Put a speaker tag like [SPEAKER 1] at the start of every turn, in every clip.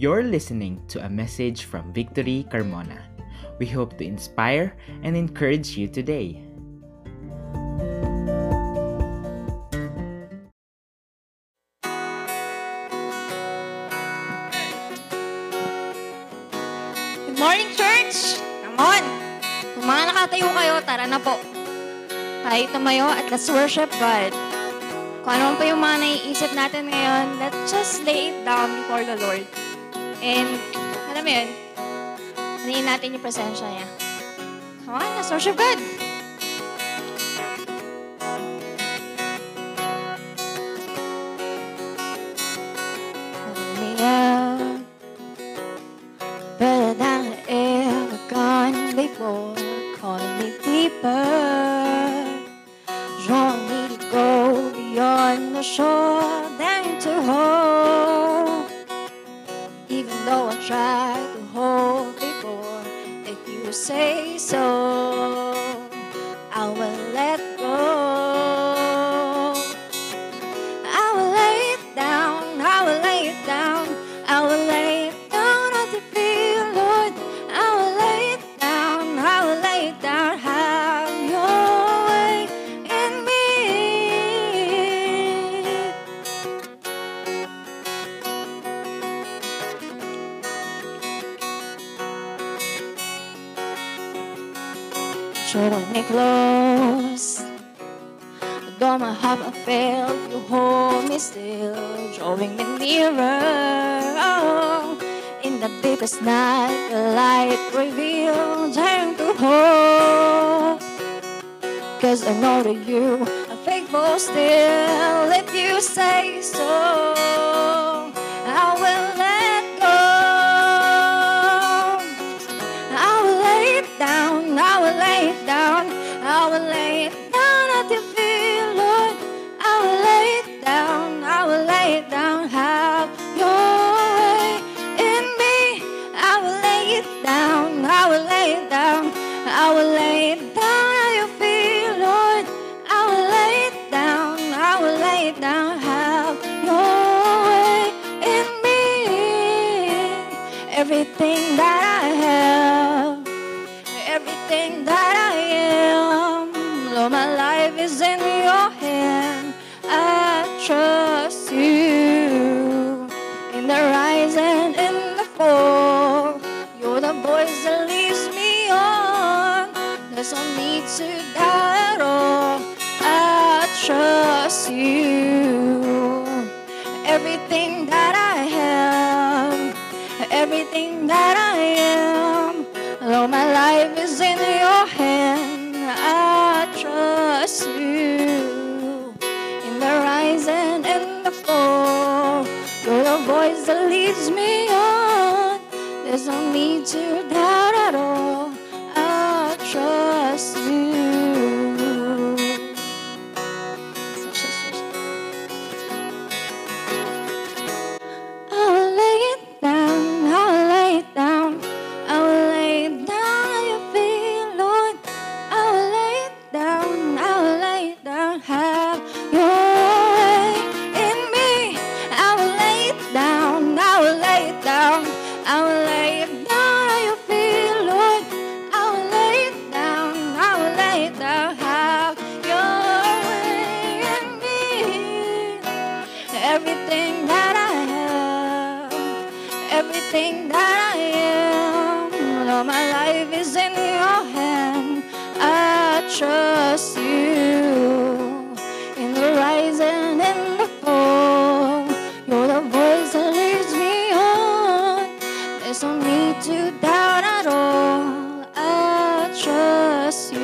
[SPEAKER 1] You're listening to a message from Victory Carmona. We hope to inspire and encourage you today.
[SPEAKER 2] Good morning, church! Come on! Kung mga nakatayo kayo, tara na po. Tayo tumayo at let's worship God. Kung ano pa yung mga naiisip natin ngayon, let's just lay it down before the Lord. And, alam mo yun, natin yung presensya niya. Come on, let's worship God! So. Everything that I am, Lord, my life is in your hand. I trust you in the rise and in the fall. You're the voice that leads me on. There's no need to doubt at all. I trust you.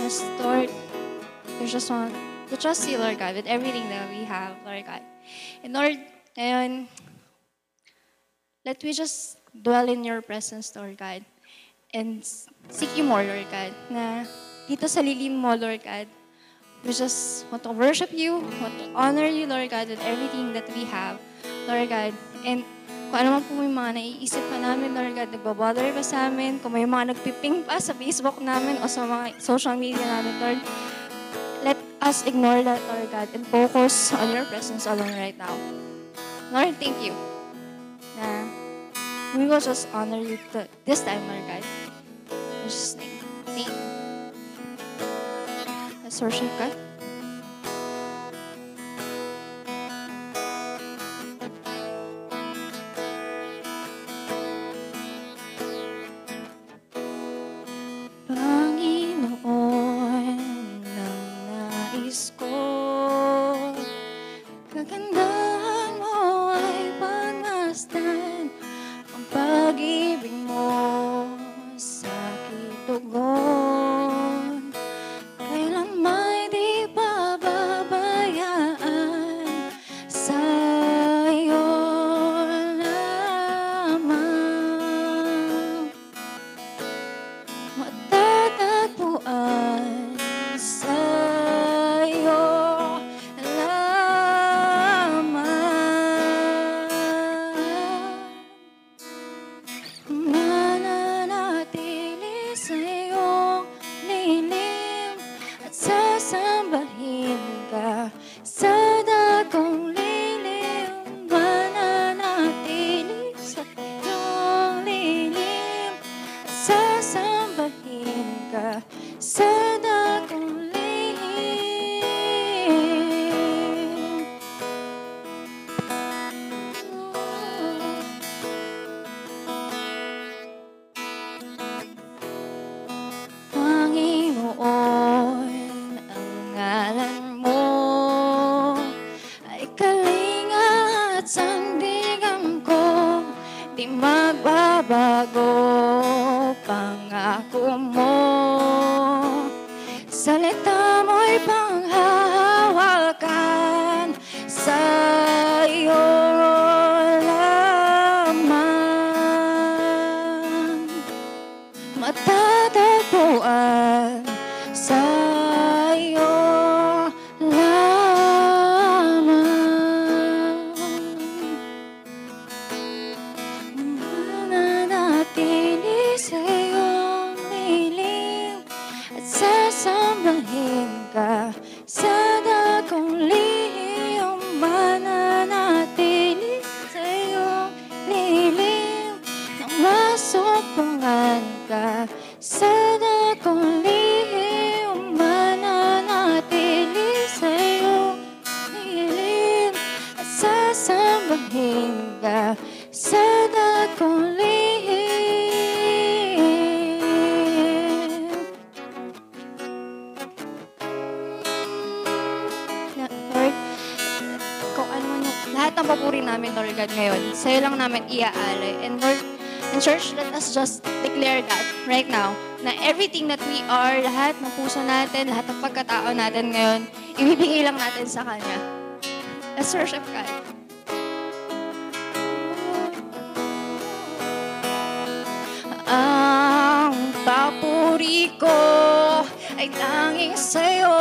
[SPEAKER 2] Yes, Lord. We just want to trust you, Lord God, with everything that we have, Lord God. And Lord, ngayon, let we just dwell in your presence, Lord God, and seek you more, Lord God, na dito sa lilim mo, Lord God, we just want to worship you, want to honor you, Lord God, with everything that we have, Lord God. And kung ano man po may mga naiisip pa namin, Lord God, nagbabother pa sa amin, kung may mga nagpiping pa sa Facebook namin o sa mga social media namin, Lord, us ignore that, Lord God, and focus on your presence alone right now. Lord, thank you. Uh, we will just honor you this time, Lord God. Just Thank you. Let's worship God. Lahat ng papuri namin, Lord God, ngayon, sa'yo lang namin iaalay. And Lord, and church, let us just declare that right now, na everything that we are, lahat ng puso natin, lahat ng pagkatao natin ngayon, ibibigay lang natin sa Kanya. Let's worship God. Ang papuri ko ay tanging sa'yo,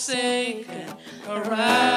[SPEAKER 3] forsaken. Arise,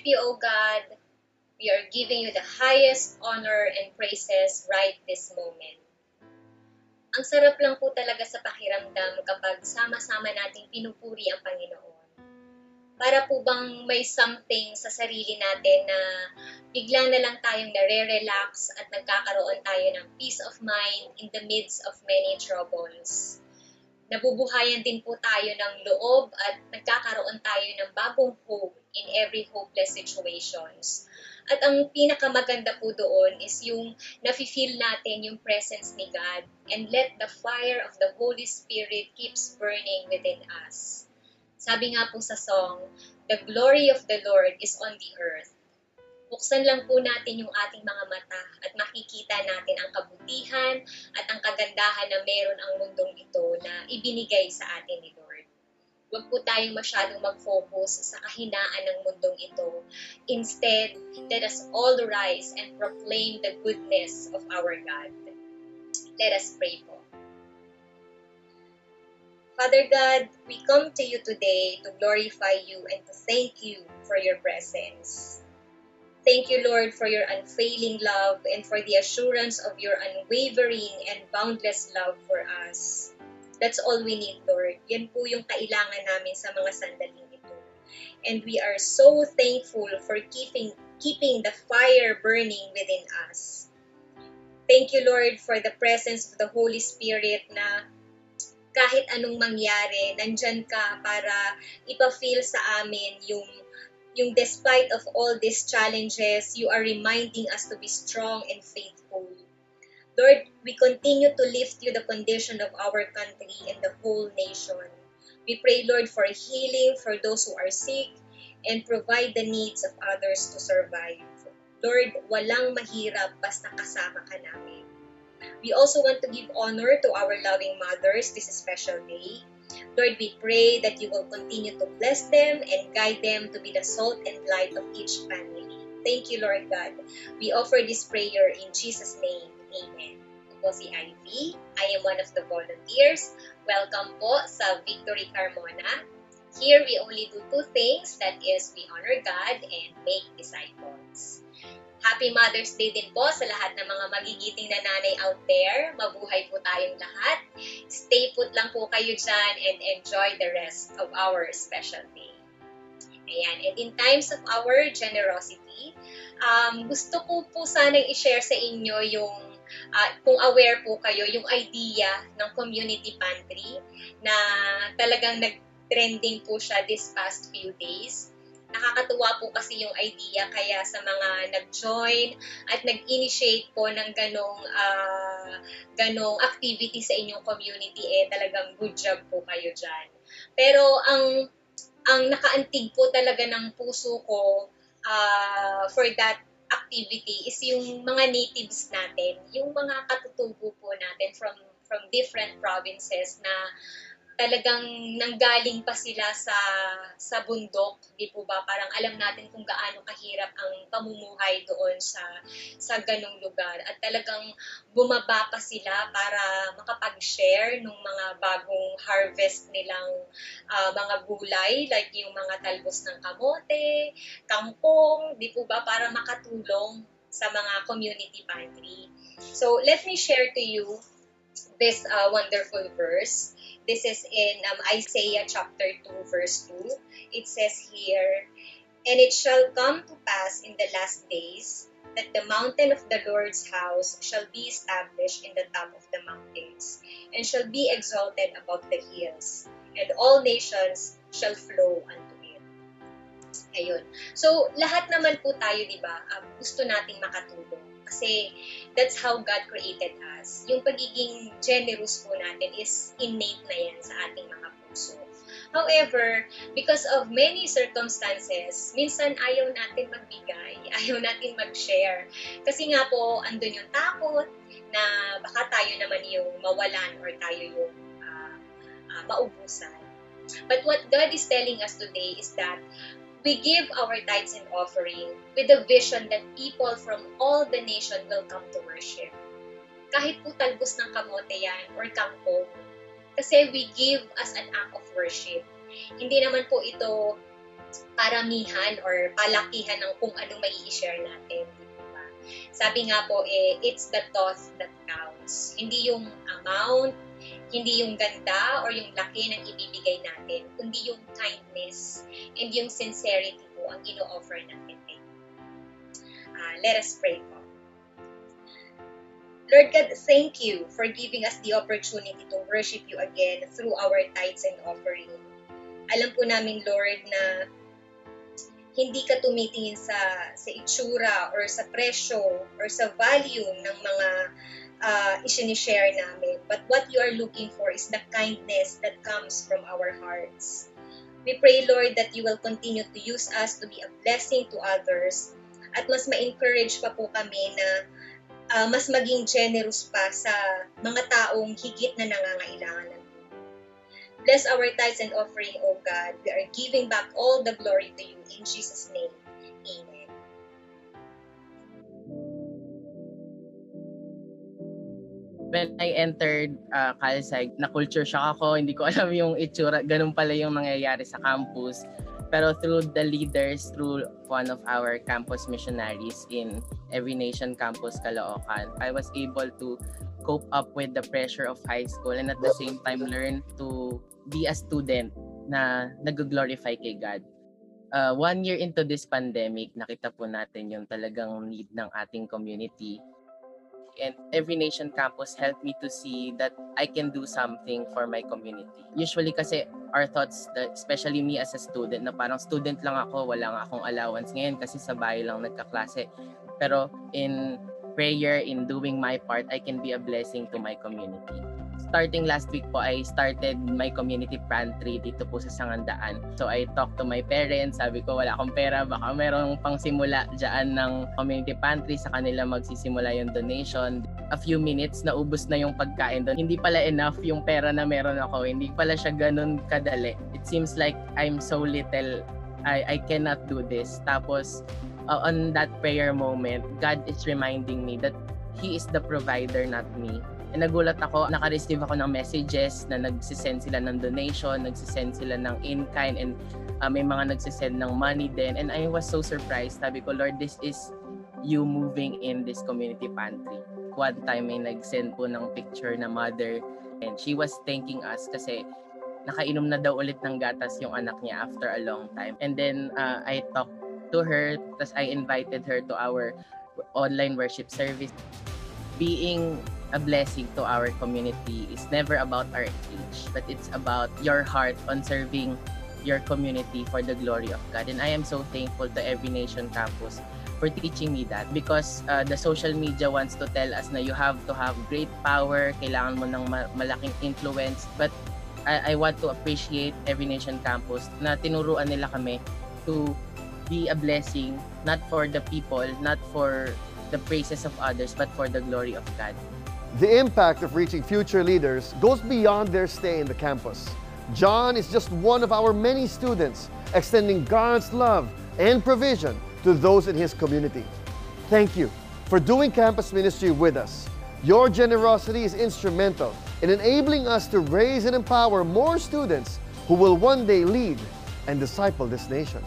[SPEAKER 4] worship you, O God. We are giving you the highest honor and praises right this moment. Ang sarap lang po talaga sa pakiramdam kapag sama-sama nating pinupuri ang Panginoon. Para po bang may something sa sarili natin na bigla na lang tayong nare-relax at nagkakaroon tayo ng peace of mind in the midst of many troubles nabubuhayan din po tayo ng loob at nagkakaroon tayo ng bagong hope every hopeless situations. At ang pinakamaganda po doon is yung nafe-feel natin yung presence ni God and let the fire of the Holy Spirit keeps burning within us. Sabi nga po sa song, The glory of the Lord is on the earth. Buksan lang po natin yung ating mga mata at makikita natin ang kabutihan at ang kagandahan na meron ang mundong ito na ibinigay sa atin ni Lord. Huwag po tayong masyadong mag-focus sa kahinaan ng mundong ito. Instead, let us all rise and proclaim the goodness of our God. Let us pray po. Father God, we come to you today to glorify you and to thank you for your presence. Thank you, Lord, for your unfailing love and for the assurance of your unwavering and boundless love for us. That's all we need, Lord. Yan po yung kailangan namin sa mga sandaling ito. And we are so thankful for keeping keeping the fire burning within us. Thank you, Lord, for the presence of the Holy Spirit na kahit anong mangyari, nandyan ka para ipa-feel sa amin yung yung despite of all these challenges, you are reminding us to be strong and faithful. Lord, we continue to lift you the condition of our country and the whole nation. We pray, Lord, for healing for those who are sick and provide the needs of others to survive. Lord, walang mahirap basta kasama ka namin. We also want to give honor to our loving mothers this special day. Lord, we pray that you will continue to bless them and guide them to be the salt and light of each family. Thank you, Lord God. We offer this prayer in Jesus' name. Amen. Ako si Ivy. I am one of the volunteers. Welcome po sa Victory Carmona. Here we only do two things, that is, we honor God and make disciples. Happy Mother's Day din po sa lahat ng mga magigiting na nanay out there. Mabuhay po tayong lahat. Stay put lang po kayo dyan and enjoy the rest of our special day. Ayan. And in times of our generosity, um, gusto ko po sanang i-share sa inyo yung uh, kung aware po kayo, yung idea ng community pantry na talagang nag-trending po siya this past few days nakakatuwa po kasi yung idea kaya sa mga nag-join at nag-initiate po ng ganong uh, ganong activity sa inyong community eh talagang good job po kayo diyan. Pero ang ang nakaantig po talaga ng puso ko uh, for that activity is yung mga natives natin, yung mga katutubo po natin from from different provinces na talagang nanggaling pa sila sa sa bundok, di po ba? Parang alam natin kung gaano kahirap ang pamumuhay doon sa sa ganong lugar at talagang bumaba pa sila para makapag-share ng mga bagong harvest nilang uh, mga gulay like yung mga talbos ng kamote, kangkong, di po ba? Para makatulong sa mga community pantry. So, let me share to you this uh, wonderful verse. This is in um, Isaiah chapter 2, verse 2. It says here, And it shall come to pass in the last days that the mountain of the Lord's house shall be established in the top of the mountains, and shall be exalted above the hills, and all nations shall flow unto it. Ayun. So, lahat naman po tayo, di ba, um, gusto nating makatulong Kasi that's how God created us. Yung pagiging generous po natin is innate na yan sa ating mga puso. However, because of many circumstances, minsan ayaw natin magbigay, ayaw natin mag-share. Kasi nga po, andun yung takot na baka tayo naman yung mawalan or tayo yung uh, uh, maubusan. But what God is telling us today is that we give our tithes and offering with the vision that people from all the nation will come to worship. Kahit po talbos ng kamote yan or kangkong, kasi we give as an act of worship. Hindi naman po ito paramihan or palakihan ng kung ano may i-share natin. Diba? Sabi nga po, eh, it's the thought that counts. Hindi yung amount, hindi yung ganda or yung laki ng ibibigay natin, kundi yung kindness and yung sincerity po ang ino-offer natin kay uh, Let us pray po. Lord God, thank you for giving us the opportunity to worship you again through our tithes and offering. Alam po namin, Lord, na hindi ka tumitingin sa sa itsura or sa presyo or sa value ng mga uh, isinishare namin. But what you are looking for is the kindness that comes from our hearts. We pray, Lord, that you will continue to use us to be a blessing to others at mas ma-encourage pa po kami na uh, mas maging generous pa sa mga taong higit na nangangailangan ng Bless our tithes and offering, O God. We are giving back all the glory to you. In Jesus' name, Amen.
[SPEAKER 5] When I entered uh, Calsag, na-culture shock ako. Hindi ko alam yung itsura. Ganun pala yung nangyayari sa campus. Pero through the leaders, through one of our campus missionaries in Every Nation Campus Caloocan, I was able to cope up with the pressure of high school and at the same time learn to be a student na nag-glorify kay God. Uh, one year into this pandemic, nakita po natin yung talagang need ng ating community and Every Nation Campus helped me to see that I can do something for my community. Usually kasi our thoughts, that, especially me as a student, na parang student lang ako, wala nga akong allowance ngayon kasi sa bahay lang nagkaklase. Pero in prayer, in doing my part, I can be a blessing to my community starting last week po, I started my community pantry dito po sa Sangandaan. So I talked to my parents, sabi ko wala akong pera, baka merong pang simula dyan ng community pantry sa kanila magsisimula yung donation. A few minutes, naubos na yung pagkain doon. Hindi pala enough yung pera na meron ako, hindi pala siya ganun kadali. It seems like I'm so little, I, I cannot do this. Tapos, uh, on that prayer moment, God is reminding me that He is the provider, not me nagulat ako, naka-receive ako ng messages na nagsisend sila ng donation, nagsisend sila ng in-kind, and uh, may mga nagsisend ng money din. And I was so surprised. Sabi ko, Lord, this is you moving in this community pantry. One time may nag-send po ng picture na mother and she was thanking us kasi nakainom na daw ulit ng gatas yung anak niya after a long time. And then uh, I talked to her, tas I invited her to our online worship service. Being a blessing to our community is never about our age, but it's about your heart on serving your community for the glory of God. And I am so thankful to Every Nation Campus for teaching me that because uh, the social media wants to tell us na you have to have great power, kailangan mo ng malaking influence, but I, I want to appreciate Every Nation Campus na tinuruan nila kami to be a blessing not for the people, not for the praises of others, but for the glory of God.
[SPEAKER 6] The impact of reaching future leaders goes beyond their stay in the campus. John is just one of our many students extending God's love and provision to those in his community. Thank you for doing campus ministry with us. Your generosity is instrumental in enabling us to raise and empower more students who will one day lead and disciple this nation.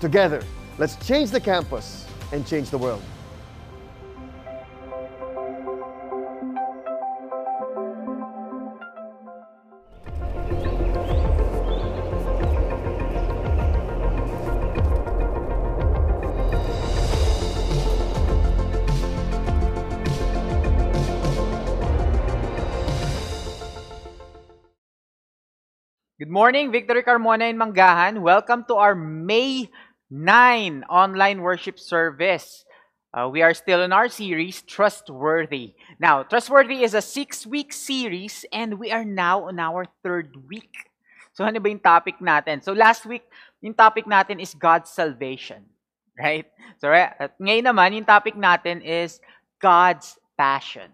[SPEAKER 6] Together, let's change the campus and change the world.
[SPEAKER 7] Morning, Victory Carmona in Manggahan. Welcome to our May 9 online worship service. Uh, we are still in our series, Trustworthy. Now, Trustworthy is a six-week series and we are now on our third week. So, ano ba yung topic natin? So, last week, yung topic natin is God's salvation. Right? So, right, at ngayon naman, yung topic natin is God's passion.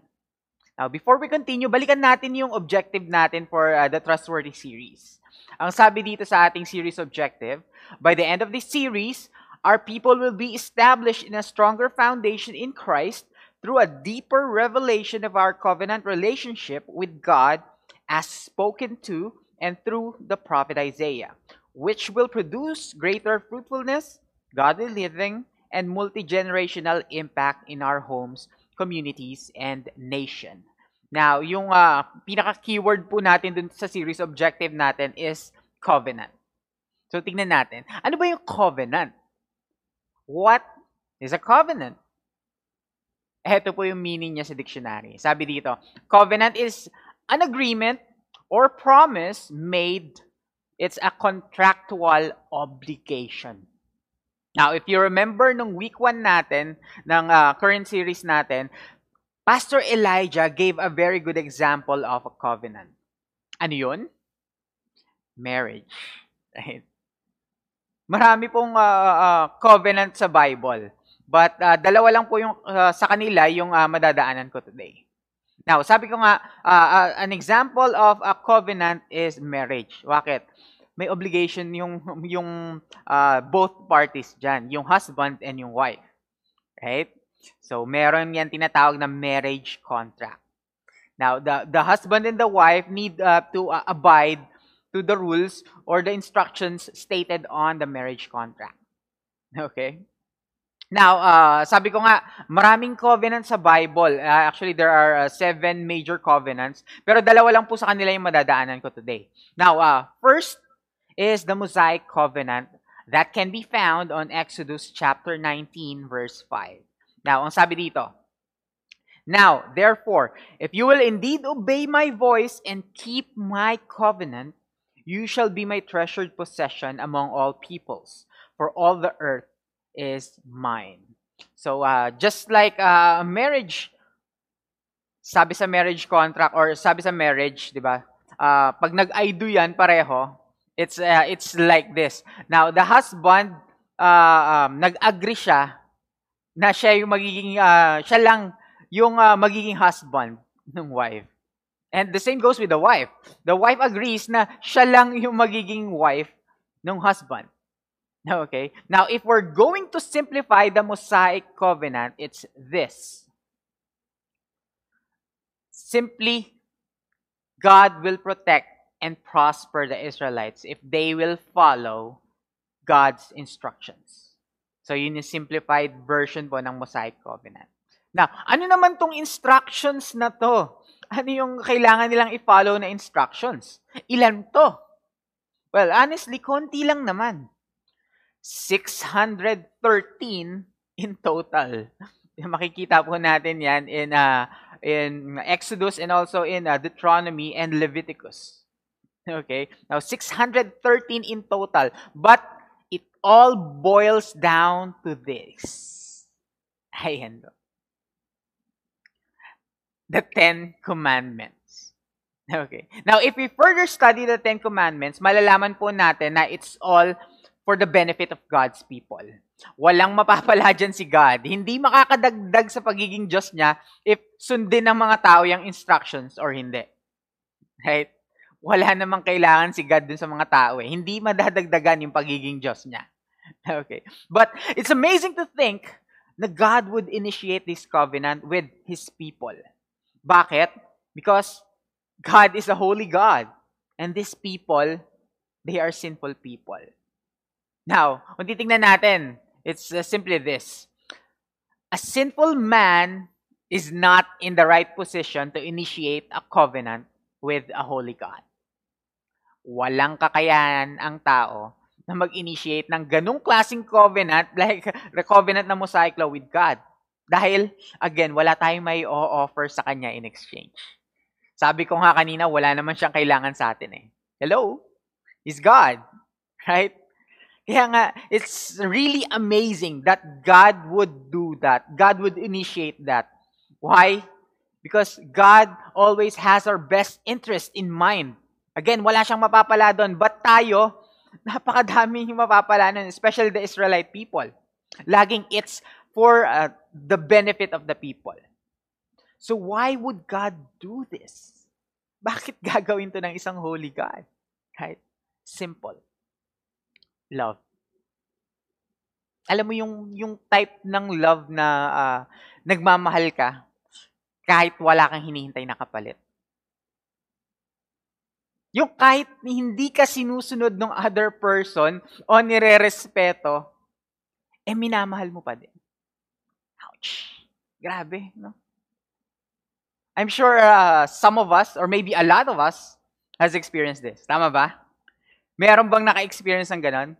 [SPEAKER 7] Now, before we continue, balikan natin yung objective natin for uh, the Trustworthy series. Ang sabi dito sa ating series objective, by the end of this series, our people will be established in a stronger foundation in Christ through a deeper revelation of our covenant relationship with God as spoken to and through the prophet Isaiah, which will produce greater fruitfulness, godly living, and multi-generational impact in our homes, communities, and nation. Now, yung uh, pinaka-keyword po natin dun sa series objective natin is covenant. So, tingnan natin. Ano ba yung covenant? What is a covenant? Ito po yung meaning niya sa dictionary. Sabi dito, covenant is an agreement or promise made. It's a contractual obligation. Now, if you remember nung week 1 natin, ng uh, current series natin, Pastor Elijah gave a very good example of a covenant. Ano yun? Marriage. Right? Marami pong uh, uh, covenant sa Bible. But uh, dalawa lang po yung uh, sa kanila yung uh, madadaanan ko today. Now, sabi ko nga, uh, uh, an example of a covenant is marriage. Bakit? May obligation yung yung uh, both parties diyan, yung husband and yung wife. Right? So, meron yan tinatawag na marriage contract. Now, the the husband and the wife need uh, to uh, abide to the rules or the instructions stated on the marriage contract. Okay? Now, uh, sabi ko nga, maraming covenants sa Bible. Uh, actually, there are uh, seven major covenants. Pero dalawa lang po sa kanila yung madadaanan ko today. Now, uh, first is the Mosaic covenant that can be found on Exodus chapter 19, verse 5. Now, ang sabi dito, Now, therefore, if you will indeed obey my voice and keep my covenant, You shall be my treasured possession among all peoples, for all the earth is mine. So, uh, just like uh, marriage, sabi sa marriage contract or sabi sa marriage, di ba? Uh, pag nag-I do yan pareho, it's uh, it's like this. Now, the husband uh, um, nag-agree siya na siya yung magiging uh, siya lang yung uh, magiging husband ng wife. And the same goes with the wife. The wife agrees na siya lang yung magiging wife ng husband. Okay? Now, if we're going to simplify the Mosaic covenant, it's this. Simply, God will protect and prosper the Israelites if they will follow God's instructions. So, yun yung simplified version po ng Mosaic covenant. Now, ano naman tong instructions na to? ano yung kailangan nilang i-follow na instructions? Ilan to? Well, honestly, konti lang naman. 613 in total. Makikita po natin yan in, uh, in Exodus and also in uh, Deuteronomy and Leviticus. Okay? Now, 613 in total. But it all boils down to this. Ayan. the Ten Commandments. Okay. Now, if we further study the Ten Commandments, malalaman po natin na it's all for the benefit of God's people. Walang mapapala dyan si God. Hindi makakadagdag sa pagiging Diyos niya if sundin ng mga tao yung instructions or hindi. Right? Wala namang kailangan si God dun sa mga tao eh. Hindi madadagdagan yung pagiging Diyos niya. Okay. But it's amazing to think na God would initiate this covenant with His people. Bakit? Because God is a holy God. And these people, they are sinful people. Now, kung titingnan natin, it's uh, simply this. A sinful man is not in the right position to initiate a covenant with a holy God. Walang kakayahan ang tao na mag-initiate ng ganung klaseng covenant like the covenant na Mosaic law with God. Dahil, again, wala tayong may offer sa kanya in exchange. Sabi ko nga kanina, wala naman siyang kailangan sa atin eh. Hello? He's God. Right? Kaya nga, it's really amazing that God would do that. God would initiate that. Why? Because God always has our best interest in mind. Again, wala siyang mapapala doon. But tayo, napakadami yung mapapala nun, especially the Israelite people. Laging it's for uh, the benefit of the people. So why would God do this? Bakit gagawin to ng isang holy God? Right? Simple. Love. Alam mo yung yung type ng love na uh, nagmamahal ka kahit wala kang hinihintay na kapalit. Yung kahit hindi ka sinusunod ng other person o nire-respeto, eh minamahal mo pa din. Ouch. Grabe, no? I'm sure uh, some of us, or maybe a lot of us, has experienced this. Tama ba? Meron bang naka-experience ng ganon?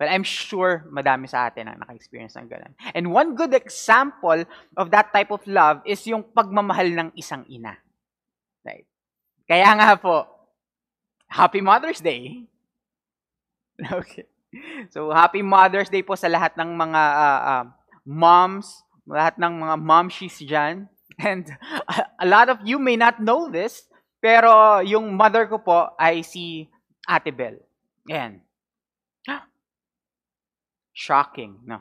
[SPEAKER 7] Well, I'm sure madami sa atin ang naka-experience ng ganon. And one good example of that type of love is yung pagmamahal ng isang ina. Right? Kaya nga po, Happy Mother's Day. Okay. So, Happy Mother's Day po sa lahat ng mga uh, uh, moms, lahat ng mga momshies dyan. And a lot of you may not know this, pero yung mother ko po ay si Ate Bel. Ayan. Shocking, no?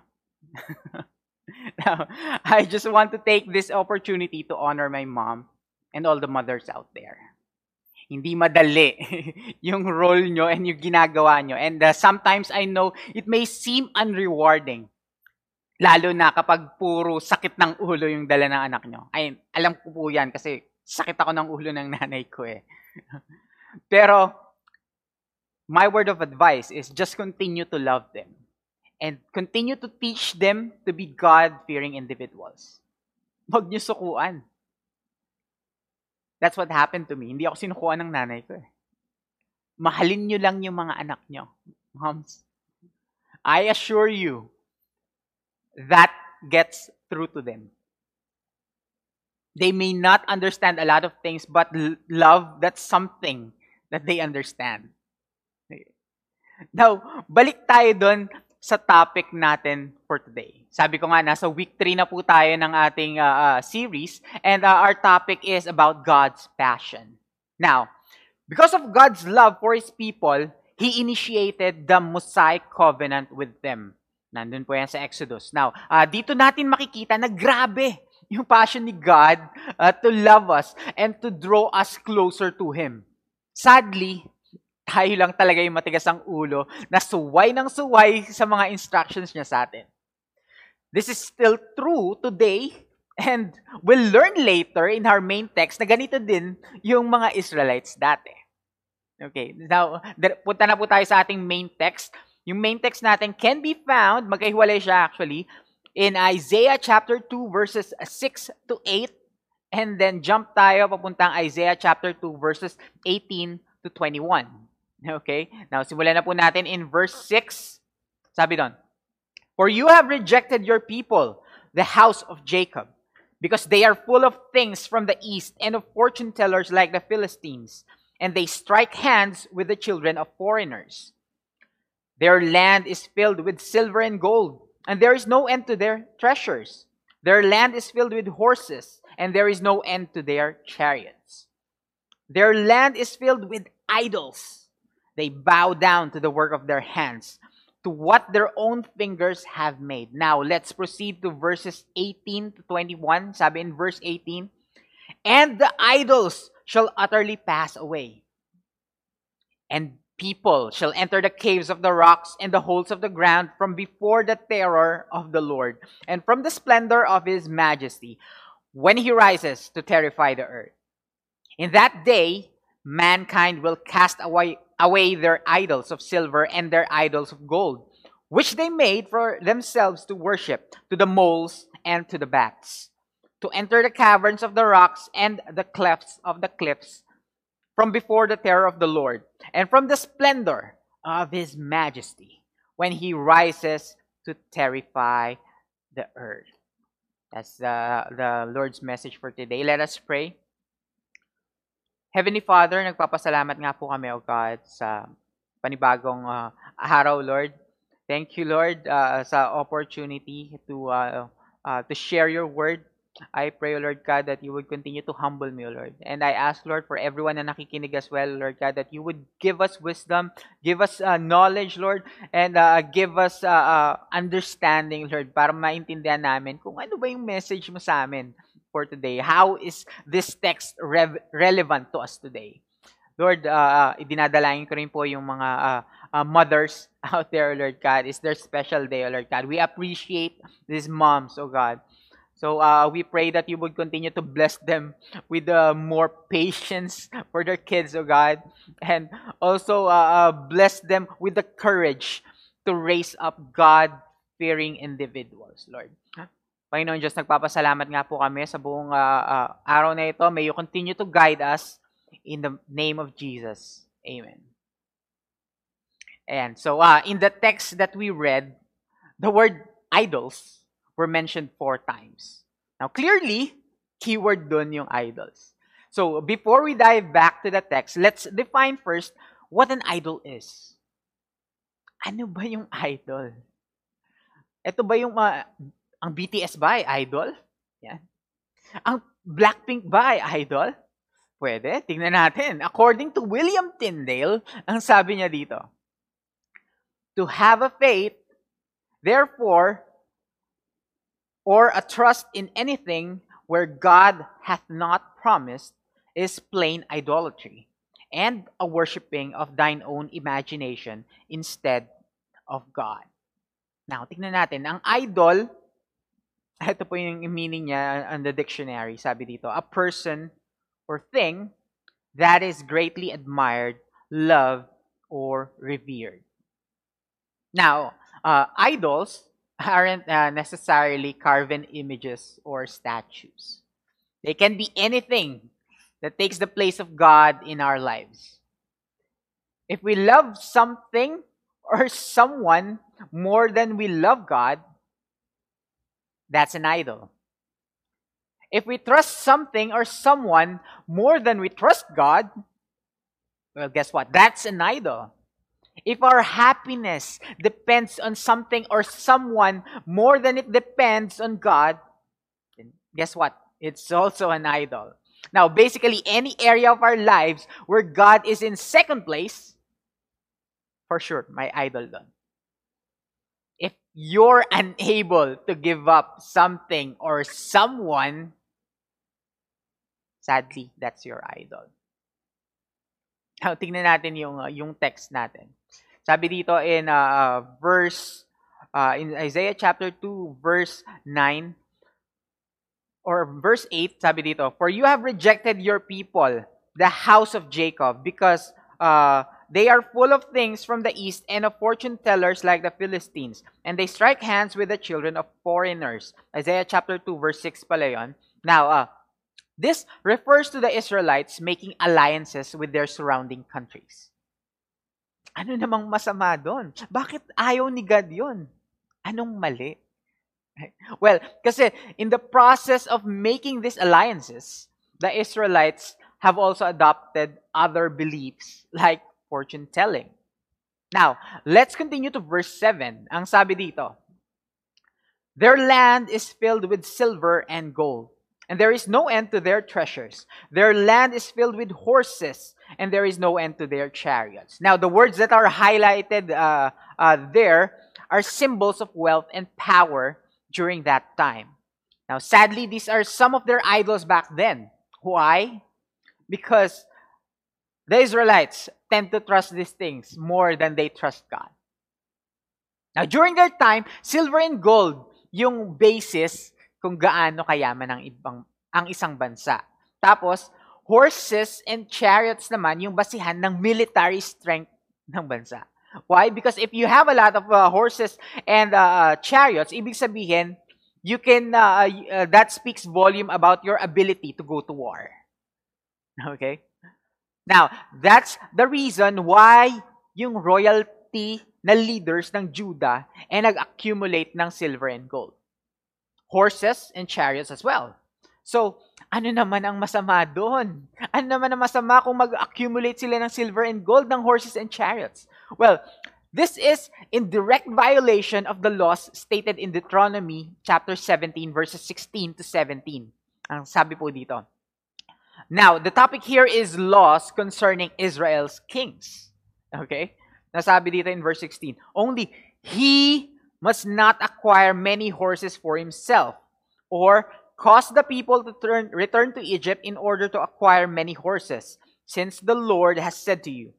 [SPEAKER 7] now, I just want to take this opportunity to honor my mom and all the mothers out there. Hindi madali yung role nyo and yung ginagawa nyo. And uh, sometimes I know it may seem unrewarding. Lalo na kapag puro sakit ng ulo yung dala ng anak nyo. Ay, alam ko po yan kasi sakit ako ng ulo ng nanay ko eh. Pero, my word of advice is just continue to love them. And continue to teach them to be God-fearing individuals. Huwag niyo sukuan. That's what happened to me. Hindi ako sinukuan ng nanay ko eh. Mahalin nyo lang yung mga anak nyo. Moms, I assure you, that gets through to them. They may not understand a lot of things, but love, that's something that they understand. Now, balik tayo doon sa topic natin for today. Sabi ko nga, nasa week 3 na po tayo ng ating uh, uh, series, and uh, our topic is about God's passion. Now, because of God's love for His people, He initiated the Mosaic covenant with them. Nandun po yan sa Exodus. Now, uh, dito natin makikita na grabe yung passion ni God uh, to love us and to draw us closer to Him. Sadly, tayo lang talaga yung matigas ang ulo na suway ng suway sa mga instructions niya sa atin. This is still true today and we'll learn later in our main text na ganito din yung mga Israelites dati. Okay, now, punta na po tayo sa ating main text. Yung main text natin can be found, magkahiwalay siya actually, in Isaiah chapter 2 verses 6 to 8 and then jump tayo papuntang Isaiah chapter 2 verses 18 to 21. Okay? Now, simulan na po natin in verse 6. Sabi doon, For you have rejected your people, the house of Jacob, because they are full of things from the east and of fortune tellers like the Philistines, and they strike hands with the children of foreigners. Their land is filled with silver and gold, and there is no end to their treasures. Their land is filled with horses, and there is no end to their chariots. Their land is filled with idols they bow down to the work of their hands, to what their own fingers have made. Now, let's proceed to verses 18 to 21. Sabi in verse 18, And the idols shall utterly pass away. And people shall enter the caves of the rocks and the holes of the ground from before the terror of the Lord and from the splendor of his majesty when he rises to terrify the earth. In that day, mankind will cast away away their idols of silver and their idols of gold, which they made for themselves to worship, to the moles and to the bats, to enter the caverns of the rocks and the clefts of the cliffs, from before the terror of the Lord, and from the splendor of his majesty, when he rises to terrify the earth. That's the, the Lord's message for today. Let us pray. Heavenly Father, nagpapasalamat nga po kami, O God, sa panibagong uh, araw, Lord. Thank you, Lord, uh, sa opportunity to uh, uh, to share your word. I pray, Lord God, that you would continue to humble me, Lord. And I ask, Lord, for everyone na nakikinig as well, Lord God, that you would give us wisdom, give us uh, knowledge, Lord, and uh, give us uh, uh, understanding, Lord, para maintindihan namin kung ano ba yung message mo sa amin for today. How is this text rev- relevant to us today? Lord, uh, idinadalain ko rin po yung mga uh, uh, mothers out there, Lord God. It's their special day, Lord God. We appreciate these moms, oh God. So uh, we pray that you would continue to bless them with uh, more patience for their kids, oh God. And also uh, uh, bless them with the courage to raise up God-fearing individuals, Lord. Panginoon Diyos, nagpapasalamat nga po kami sa buong uh, uh, araw na ito. May you continue to guide us in the name of Jesus. Amen. And so uh, in the text that we read, the word idols were mentioned four times. Now clearly, keyword dun yung idols. So before we dive back to the text, let's define first what an idol is. Ano ba yung idol? Ito ba yung uh, ang BTS ba ay idol? Yan. Ang Blackpink ba ay idol? Pwede. Tingnan natin. According to William Tyndale, ang sabi niya dito, To have a faith, therefore, or a trust in anything where God hath not promised is plain idolatry and a worshiping of thine own imagination instead of God. Now, tingnan natin. Ang idol, ito po yung meaning niya on the dictionary. Sabi dito, a person or thing that is greatly admired, loved, or revered. Now, uh, idols aren't uh, necessarily carven images or statues. They can be anything that takes the place of God in our lives. If we love something or someone more than we love God, that's an idol. If we trust something or someone more than we trust God, well, guess what? That's an idol. If our happiness depends on something or someone more than it depends on God, then guess what? It's also an idol. Now, basically, any area of our lives where God is in second place, for sure, my idol done. You're unable to give up something or someone, sadly, that's your idol. Now, tingnan natin yung, uh, yung text natin. Sabi dito in uh, verse, uh, in Isaiah chapter 2, verse 9, or verse 8, sabi dito, For you have rejected your people, the house of Jacob, because uh, they are full of things from the east and of fortune tellers like the Philistines, and they strike hands with the children of foreigners. Isaiah chapter 2, verse 6 pala yun. Now, uh, this refers to the Israelites making alliances with their surrounding countries. Ano namang masama doon? Bakit ayaw ni God yun? Anong mali? Well, kasi in the process of making these alliances, the Israelites have also adopted other beliefs like fortune telling. Now, let's continue to verse 7. Ang sabi dito, Their land is filled with silver and gold, and there is no end to their treasures. Their land is filled with horses, and there is no end to their chariots. Now, the words that are highlighted uh, uh, there are symbols of wealth and power during that time. Now, sadly, these are some of their idols back then. Why? Because the Israelites tend to trust these things more than they trust God. Now, during their time, silver and gold yung basis kung gaano kayaman ang ibang ang isang bansa. Tapos, horses and chariots naman yung basihan ng military strength ng bansa. Why? Because if you have a lot of uh, horses and uh, chariots, ibig sabihin, you can uh, uh, that speaks volume about your ability to go to war. Okay? Now, that's the reason why yung royalty na leaders ng Judah ay nag-accumulate ng silver and gold. Horses and chariots as well. So, ano naman ang masama doon? Ano naman ang masama kung mag-accumulate sila ng silver and gold ng horses and chariots? Well, This is in direct violation of the laws stated in Deuteronomy chapter 17 verses 16 to 17. Ang sabi po dito. Now, the topic here is laws concerning Israel's kings. Okay? Nasabi dito in verse 16. Only he must not acquire many horses for himself or cause the people to turn, return to Egypt in order to acquire many horses, since the Lord has said to you,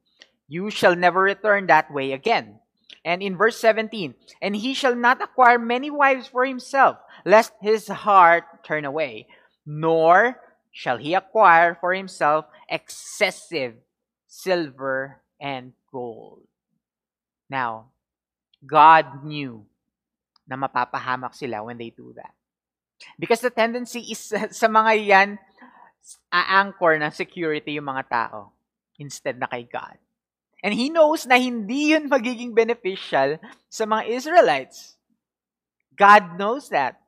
[SPEAKER 7] You shall never return that way again. And in verse 17, and he shall not acquire many wives for himself, lest his heart turn away, nor shall he acquire for himself excessive silver and gold. Now, God knew na mapapahamak sila when they do that. Because the tendency is sa mga yan, a-anchor ng security yung mga tao instead na kay God. And He knows na hindi yun magiging beneficial sa mga Israelites. God knows that.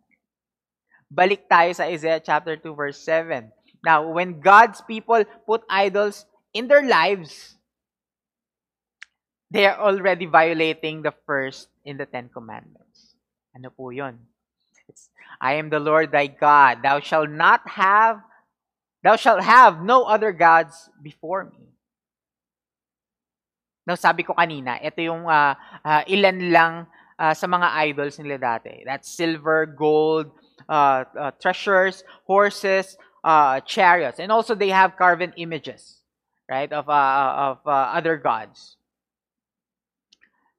[SPEAKER 7] Balik tayo sa Isaiah chapter 2 verse 7. Now, when God's people put idols in their lives, they are already violating the first in the Ten Commandments. Ano po yun? It's, I am the Lord thy God. Thou shalt not have, thou shalt have no other gods before me. Now, sabi ko kanina, ito yung uh, uh, ilan lang uh, sa mga idols nila dati. That's silver, gold, treasures, horses, uh, chariots. And also they have carven images, right, of, uh, of uh, other gods.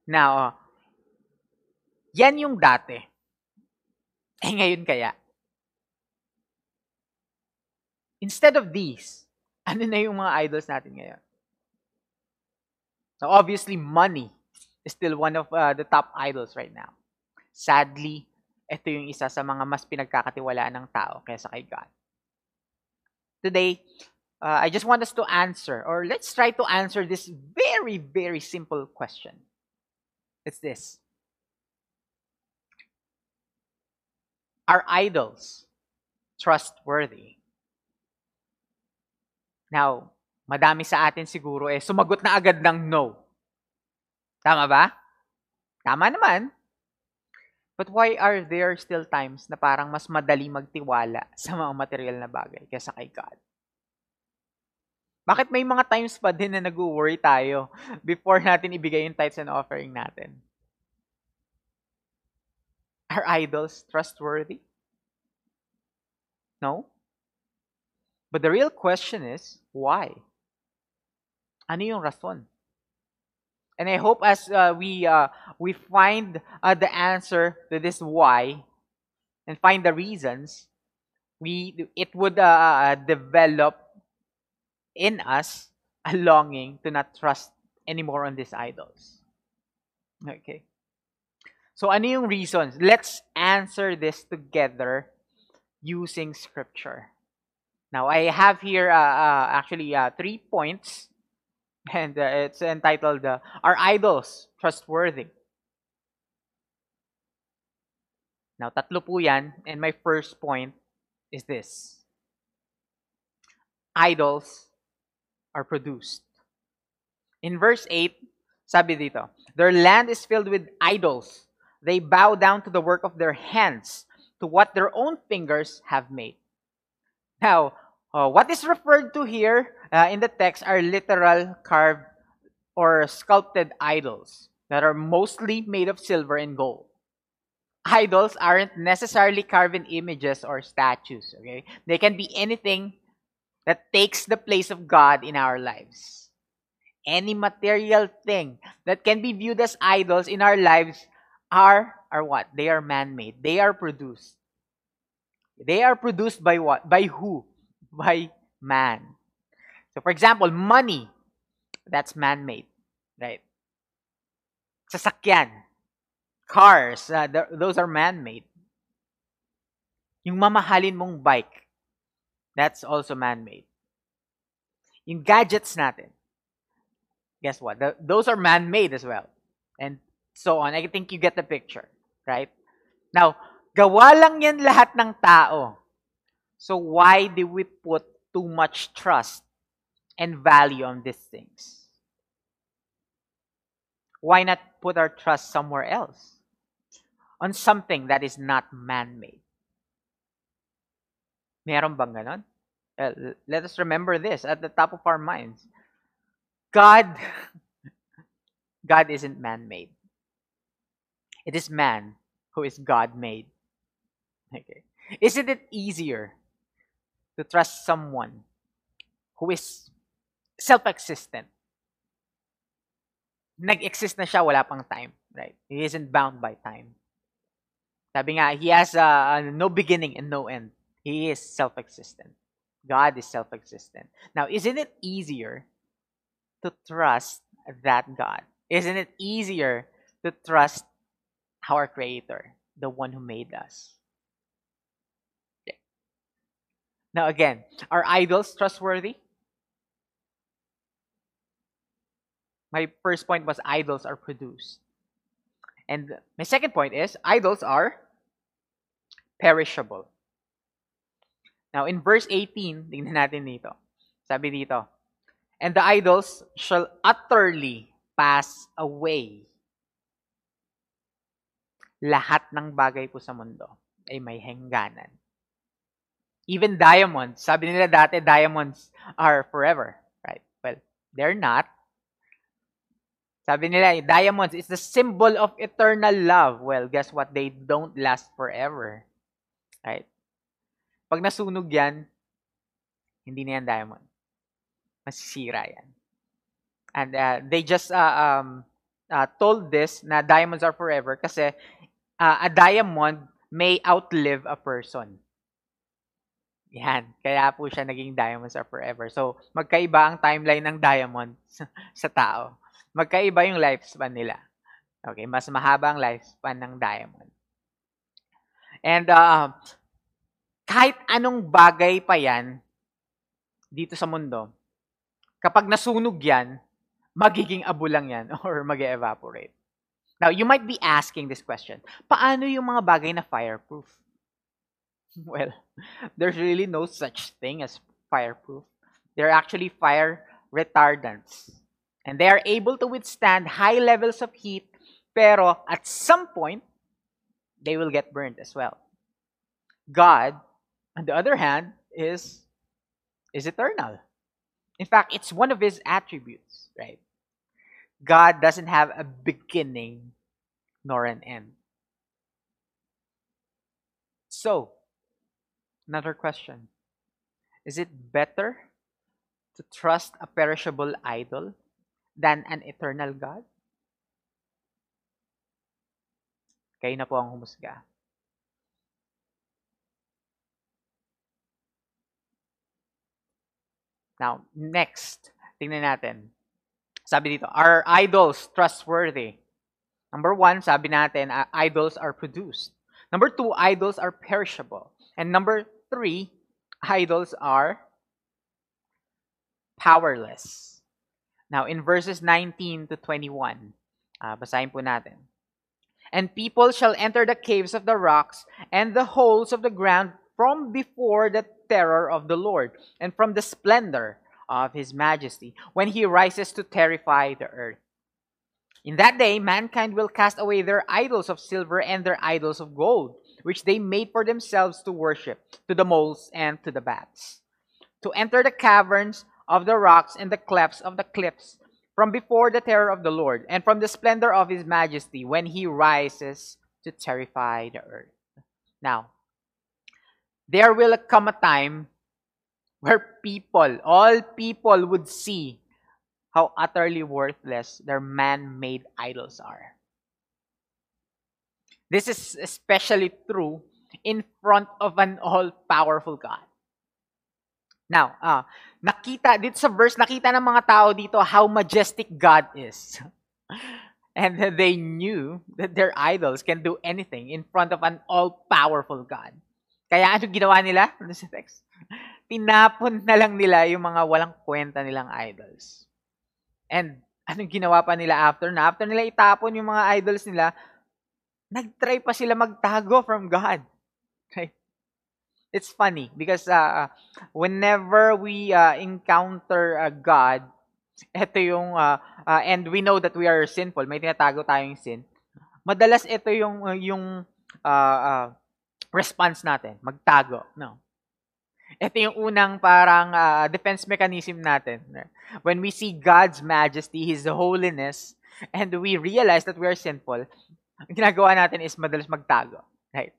[SPEAKER 7] Now, uh, yan yung dati. Eh ngayon kaya? Instead of these, ano na yung mga idols natin ngayon? Now, obviously, money is still one of uh, the top idols right now. Sadly, ito yung isa sa mga mas pinagkakatiwalaan ng tao kaysa kay God. Today, uh, I just want us to answer, or let's try to answer this very, very simple question. It's this. Are idols trustworthy? Now, madami sa atin siguro eh sumagot na agad ng no. Tama ba? Tama naman. But why are there still times na parang mas madali magtiwala sa mga material na bagay kaysa kay God? Bakit may mga times pa din na nag-worry tayo before natin ibigay yung tithes and offering natin? Are idols trustworthy? No? But the real question is, why? Ano yung rason? And I hope as uh, we uh, we find uh, the answer to this why and find the reasons, we it would uh, uh, develop in us a longing to not trust anymore on these idols. Okay. So ano yung reasons? Let's answer this together using scripture. Now I have here uh, uh, actually uh, three points and uh, it's entitled uh, Are Idols Trustworthy? Now, tatlo po yan. And my first point is this. Idols are produced. In verse 8, sabi dito, Their land is filled with idols. They bow down to the work of their hands, to what their own fingers have made. Now, uh, what is referred to here uh, in the text are literal carved or sculpted idols that are mostly made of silver and gold. Idols aren't necessarily carven images or statues, okay? They can be anything that takes the place of God in our lives. Any material thing that can be viewed as idols in our lives are are what? They are man-made. They are produced. They are produced by what? By who? By man. So for example, money, that's man-made, right? Sasakyan, cars, uh, those are man-made. Yung mamahalin mong bike, that's also man-made. Yung gadgets natin, guess what? Those are man-made as well. And so on. I think you get the picture, right? Now, gawa lang yan lahat ng tao. So why do we put too much trust and value on these things. why not put our trust somewhere else? On something that is not man-made. Meron bang ganon? Uh, let us remember this at the top of our minds. God, God isn't man-made. It is man who is God-made. Okay. Isn't it easier to trust someone who is self-existent? Nag-exist na siya, wala pang time. Right? He isn't bound by time. Sabi nga, he has uh, no beginning and no end. He is self-existent. God is self-existent. Now, isn't it easier to trust that God? Isn't it easier to trust our Creator, the one who made us? Okay. Now, again, are idols trustworthy? My first point was idols are produced. And my second point is idols are perishable. Now, in verse 18, tingnan natin dito. Sabi dito, And the idols shall utterly pass away. Lahat ng bagay po sa mundo ay may hangganan. Even diamonds, sabi nila dati, diamonds are forever. Right? Well, they're not. Sabi nila, diamonds is the symbol of eternal love. Well, guess what? They don't last forever. Right? Pag nasunog yan, hindi na yan diamond. Masisira yan. And uh, they just uh, um, uh, told this na diamonds are forever kasi uh, a diamond may outlive a person. Yan. Kaya po siya naging diamonds are forever. So, magkaiba ang timeline ng diamond sa tao. Magkaiba yung lifespan nila. Okay, mas mahaba ang lifespan ng diamond. And uh, kahit anong bagay pa yan dito sa mundo, kapag nasunog yan, magiging abo lang yan or mag evaporate Now, you might be asking this question, paano yung mga bagay na fireproof? Well, there's really no such thing as fireproof. They're actually fire retardants. And they are able to withstand high levels of heat, pero at some point, they will get burned as well. God on the other hand, is is eternal. In fact, it's one of his attributes, right? God doesn't have a beginning nor an end. So, another question. Is it better to trust a perishable idol than an eternal God? Kayo na po ang humusga. Now, next, tingnan natin. Sabi dito, are idols trustworthy? Number one, sabi natin, uh, idols are produced. Number two, idols are perishable. And number three, idols are powerless. Now, in verses 19 to 21, uh, basahin po natin. And people shall enter the caves of the rocks and the holes of the ground from before the terror of the Lord and from the splendor of his majesty when he rises to terrify the earth. In that day, mankind will cast away their idols of silver and their idols of gold, which they made for themselves to worship, to the moles and to the bats, to enter the caverns of the rocks and the clefts of the cliffs, from before the terror of the Lord, and from the splendor of his majesty when he rises to terrify the earth. Now, there will come a time where people, all people would see how utterly worthless their man made idols are. This is especially true in front of an all powerful God. Now, uh, nakita, dito sa verse, nakita ng mga tao dito how majestic God is. And they knew that their idols can do anything in front of an all powerful God. Kaya ano ginawa nila? Ano sa text? tinapon na lang nila yung mga walang kwenta nilang idols. And anong ginawa pa nila after na? After nila itapon yung mga idols nila, nagtry pa sila magtago from God. Okay? It's funny because uh, whenever we uh, encounter a God, ito yung uh, uh, and we know that we are sinful, may tinatago tayong sin, madalas ito yung, yung uh, uh, response natin, magtago. No. Ito yung unang parang uh, defense mechanism natin. When we see God's majesty, His holiness, and we realize that we are sinful, ang ginagawa natin is madalas magtago. Right?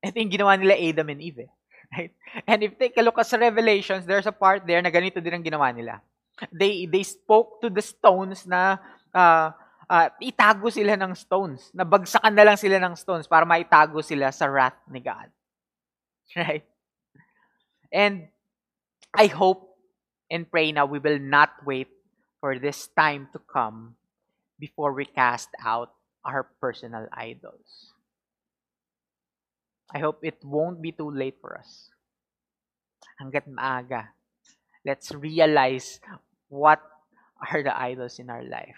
[SPEAKER 7] Ito yung ginawa nila Adam and Eve. Eh. Right? And if take a look at Revelations, there's a part there na ganito din ang ginawa nila. They, they spoke to the stones na uh, uh, itago sila ng stones. Nabagsakan na lang sila ng stones para maitago sila sa wrath ni God. Right? And I hope and pray now we will not wait for this time to come before we cast out our personal idols. I hope it won't be too late for us. Hanggat maaga, let's realize what are the idols in our life.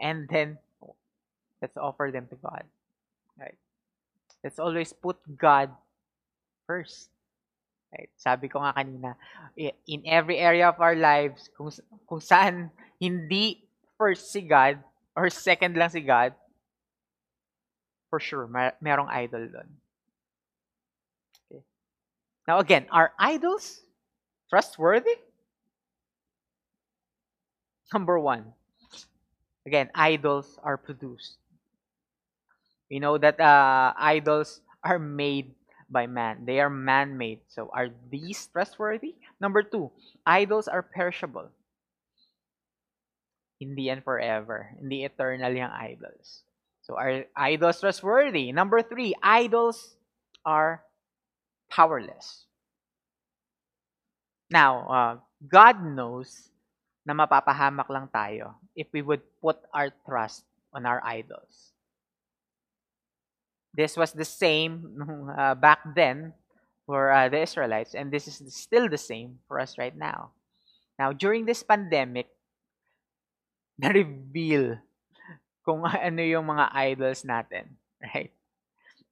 [SPEAKER 7] And then, let's offer them to God. Right? Let's always put God first. Right? Sabi ko nga kanina, in every area of our lives, kung, kung saan hindi first si God or second lang si God, for sure, mer- merong idol doon. Now again, are idols trustworthy? Number one, again, idols are produced. We know that uh, idols are made by man. They are man-made. So are these trustworthy? Number two, idols are perishable. In the end forever. In the eternal yung idols. So are idols trustworthy? Number three, idols are powerless. Now, uh, God knows na mapapahamak lang tayo if we would put our trust on our idols. This was the same uh, back then for uh, the Israelites, and this is still the same for us right now. Now, during this pandemic, na-reveal kung ano yung mga idols natin. Right?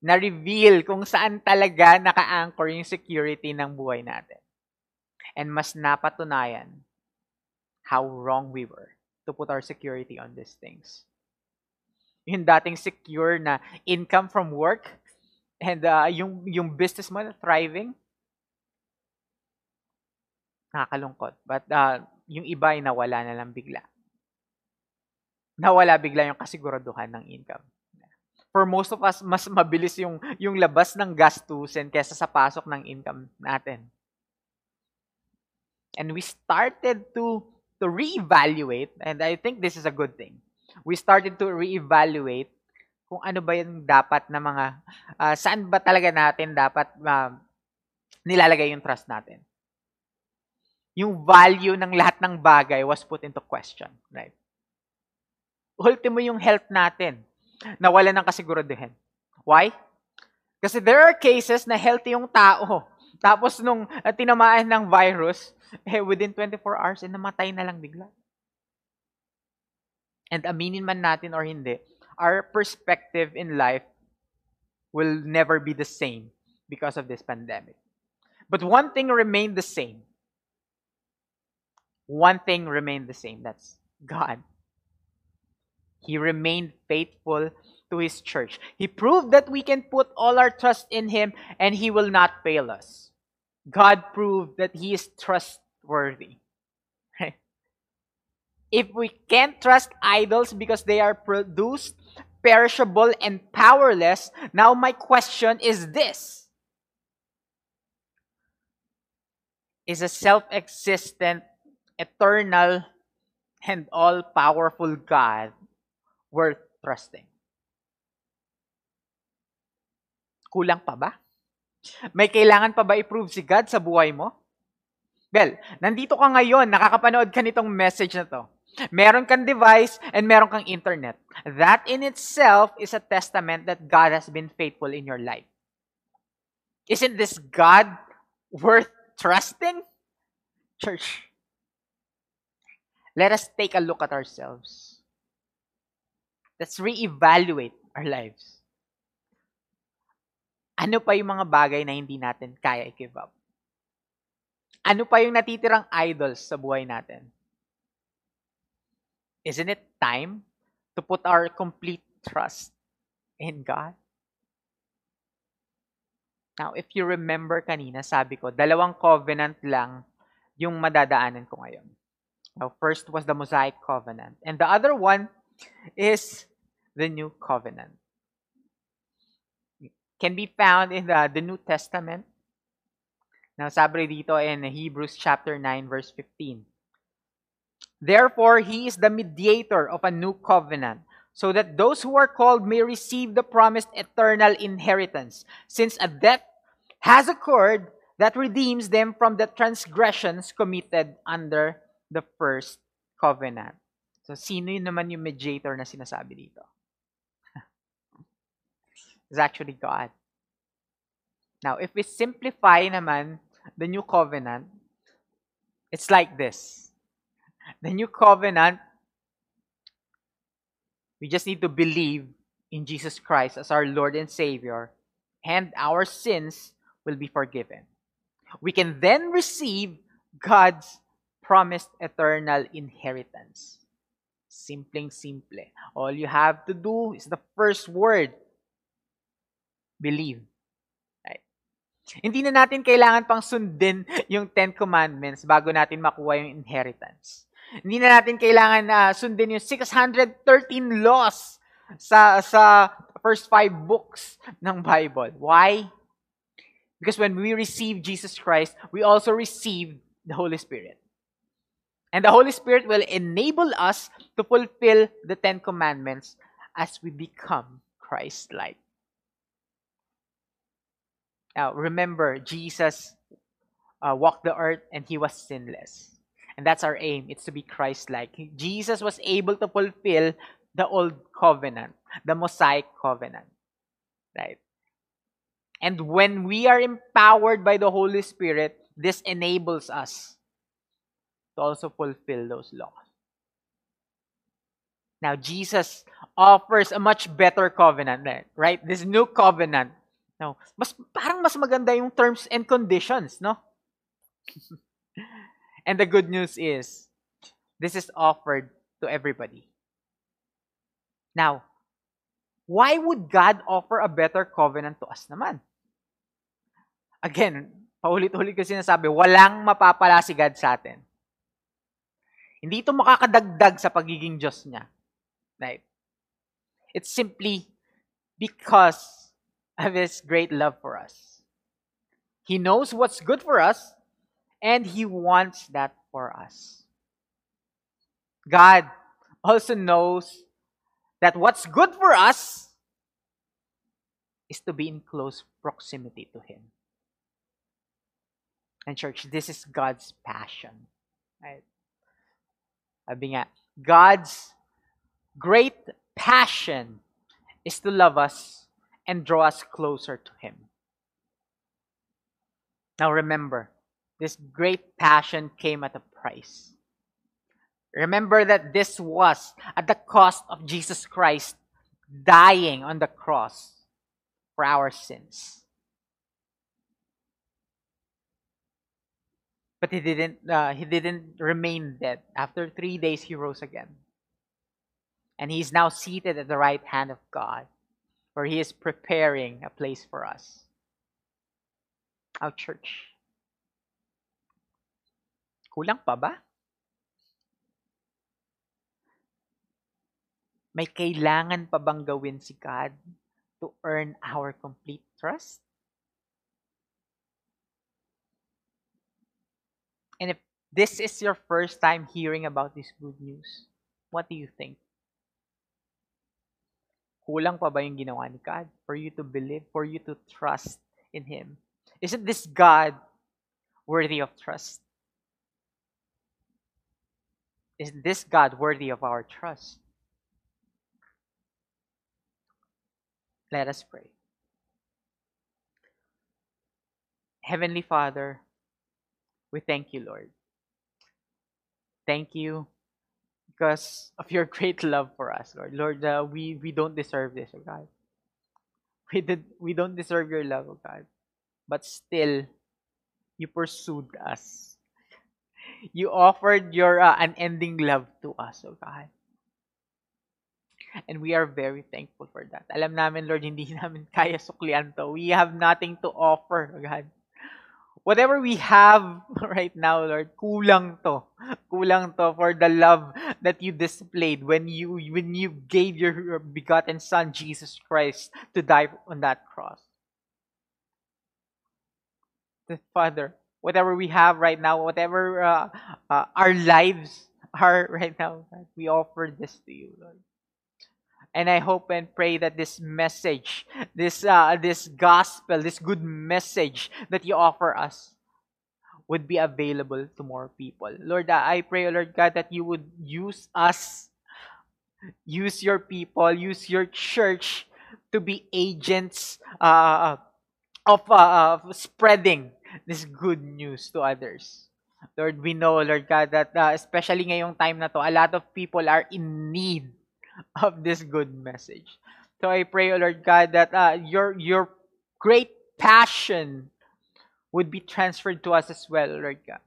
[SPEAKER 7] Na-reveal kung saan talaga naka-anchor yung security ng buhay natin. And mas napatunayan how wrong we were to put our security on these things. Yung dating secure na income from work and uh, yung, yung business mo na thriving, nakakalungkot. But uh, yung iba ay nawala na lang bigla. Nawala bigla yung kasiguraduhan ng income. For most of us, mas mabilis yung, yung labas ng gastusin kesa sa pasok ng income natin. And we started to to reevaluate, and I think this is a good thing. We started to reevaluate kung ano ba yung dapat na mga, uh, saan ba talaga natin dapat uh, nilalagay yung trust natin. Yung value ng lahat ng bagay was put into question, right? Ultimo yung health natin, nawala ng kasiguraduhin. Why? Kasi there are cases na healthy yung tao. Tapos nung uh, tinamaan ng virus, eh, within 24 hours, eh, namatay na lang bigla. And aminin man natin or hindi, our perspective in life will never be the same because of this pandemic. But one thing remained the same. One thing remained the same. That's God. He remained faithful to His church. He proved that we can put all our trust in Him and He will not fail us. God proved that He is trustworthy. If we can't trust idols because they are produced, perishable, and powerless, now my question is this Is a self existent, eternal, and all powerful God worth trusting? Kulang pa ba? May kailangan pa ba i-prove si God sa buhay mo? Well, nandito ka ngayon, nakakapanood ka nitong message na to. Meron kang device and meron kang internet. That in itself is a testament that God has been faithful in your life. Isn't this God worth trusting? Church, let us take a look at ourselves. Let's reevaluate our lives. Ano pa yung mga bagay na hindi natin kaya i-give up? Ano pa yung natitirang idols sa buhay natin? Isn't it time to put our complete trust in God? Now, if you remember kanina, sabi ko, dalawang covenant lang yung madadaanan ko ngayon. Now, first was the Mosaic covenant. And the other one is the New Covenant. Can be found in the, the New Testament. Now, sabi dito in Hebrews chapter 9, verse 15. Therefore, he is the mediator of a new covenant, so that those who are called may receive the promised eternal inheritance, since a death has occurred that redeems them from the transgressions committed under the first covenant. So, sino yun naman yung mediator na sinasabi dito? It's actually God. Now, if we simplify naman the new covenant, it's like this. The new covenant, we just need to believe in Jesus Christ as our Lord and Savior, and our sins will be forgiven. We can then receive God's promised eternal inheritance. Simpleng simple. All you have to do is the first word. Believe. Right? Hindi na natin kailangan pang sundin yung Ten Commandments bago natin makuha yung inheritance. Hindi na natin kailangan uh, sundin yung 613 laws sa sa first five books ng Bible. Why? Because when we receive Jesus Christ, we also receive the Holy Spirit. And the Holy Spirit will enable us to fulfill the Ten Commandments as we become Christ-like. Now, remember, Jesus uh, walked the earth and he was sinless. And that's our aim. It's to be Christ-like. Jesus was able to fulfill the old covenant, the Mosaic covenant. Right? And when we are empowered by the Holy Spirit, this enables us to also fulfill those laws. Now, Jesus offers a much better covenant, right? This new covenant. Now, mas, parang mas maganda yung terms and conditions, no? and the good news is, this is offered to everybody. Now, why would God offer a better covenant to us naman? Again, paulit-ulit ko sinasabi, walang mapapala si God sa atin. Hindi ito makakadagdag sa pagiging Diyos niya. Right? It's simply because of His great love for us. He knows what's good for us, and He wants that for us. God also knows that what's good for us is to be in close proximity to Him. And church, this is God's passion. Right? Sabi nga, God's great passion is to love us and draw us closer to Him. Now remember, this great passion came at a price. Remember that this was at the cost of Jesus Christ dying on the cross for our sins. But he didn't uh, he didn't remain dead. After 3 days he rose again. And he is now seated at the right hand of God where he is preparing a place for us. Our church. Kulang pa ba? May kailangan pa bang gawin si God to earn our complete trust? And if this is your first time hearing about this good news, what do you think? Kulang pa ba yung ginawa ni God for you to believe, for you to trust in Him? Isn't this God worthy of trust? Is this God worthy of our trust? Let us pray. Heavenly Father, we thank you, Lord. Thank you because of your great love for us, Lord. Lord, uh, we, we don't deserve this, oh God. We, did, we don't deserve your love, oh God. But still, you pursued us. You offered your uh, unending love to us, oh God. And we are very thankful for that. Alam namin, Lord, hindi namin kaya suklian to. We have nothing to offer, God. Whatever we have right now, Lord, kulang to. Kulang to for the love that you displayed when you when you gave your begotten Son, Jesus Christ, to die on that cross. Father, whatever we have right now, whatever uh, uh, our lives are right now, we offer this to you, Lord. And I hope and pray that this message, this uh, this gospel, this good message that you offer us would be available to more people. Lord, I pray, Lord God, that you would use us, use your people, use your church to be agents uh, of, uh, of spreading this good news to others. Lord, we know, Lord God, that uh, especially ngayong time na to, a lot of people are in need of this good message. So I pray, O Lord God, that uh, your your great passion would be transferred to us as well, Lord God.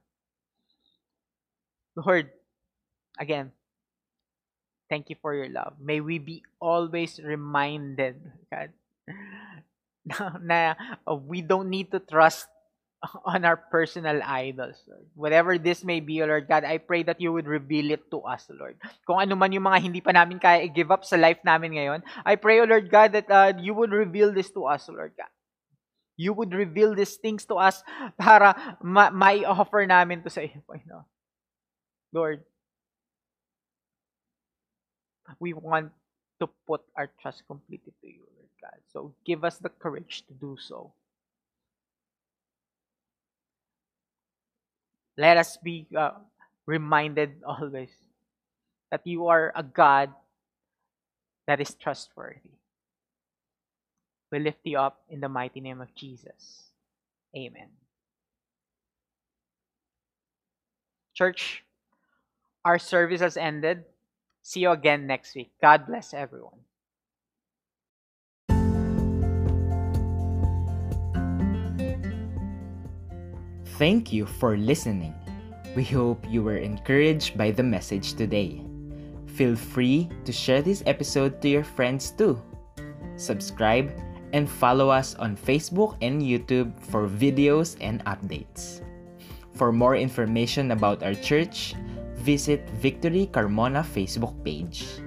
[SPEAKER 7] Lord, again, thank you for your love. May we be always reminded, God, na, uh, we don't need to trust on our personal idols, Lord. Whatever this may be, Lord God, I pray that you would reveal it to us, Lord. Kung ano man yung mga hindi pa namin kaya i-give up sa life namin ngayon, I pray, Lord God, that uh, you would reveal this to us, Lord God. You would reveal these things to us para ma- mai-offer namin to sa iyo, Panginoon. Lord, we want to put our trust completely to you, Lord God. So give us the courage to do so. Let us be uh, reminded always that you are a God that is trustworthy. We lift you up in the mighty name of Jesus. Amen. Church, our service has ended. See you again next week. God bless everyone.
[SPEAKER 1] Thank you for listening. We hope you were encouraged by the message today. Feel free to share this episode to your friends too. Subscribe and follow us on Facebook and YouTube for videos and updates. For more information about our church, visit Victory Carmona Facebook page.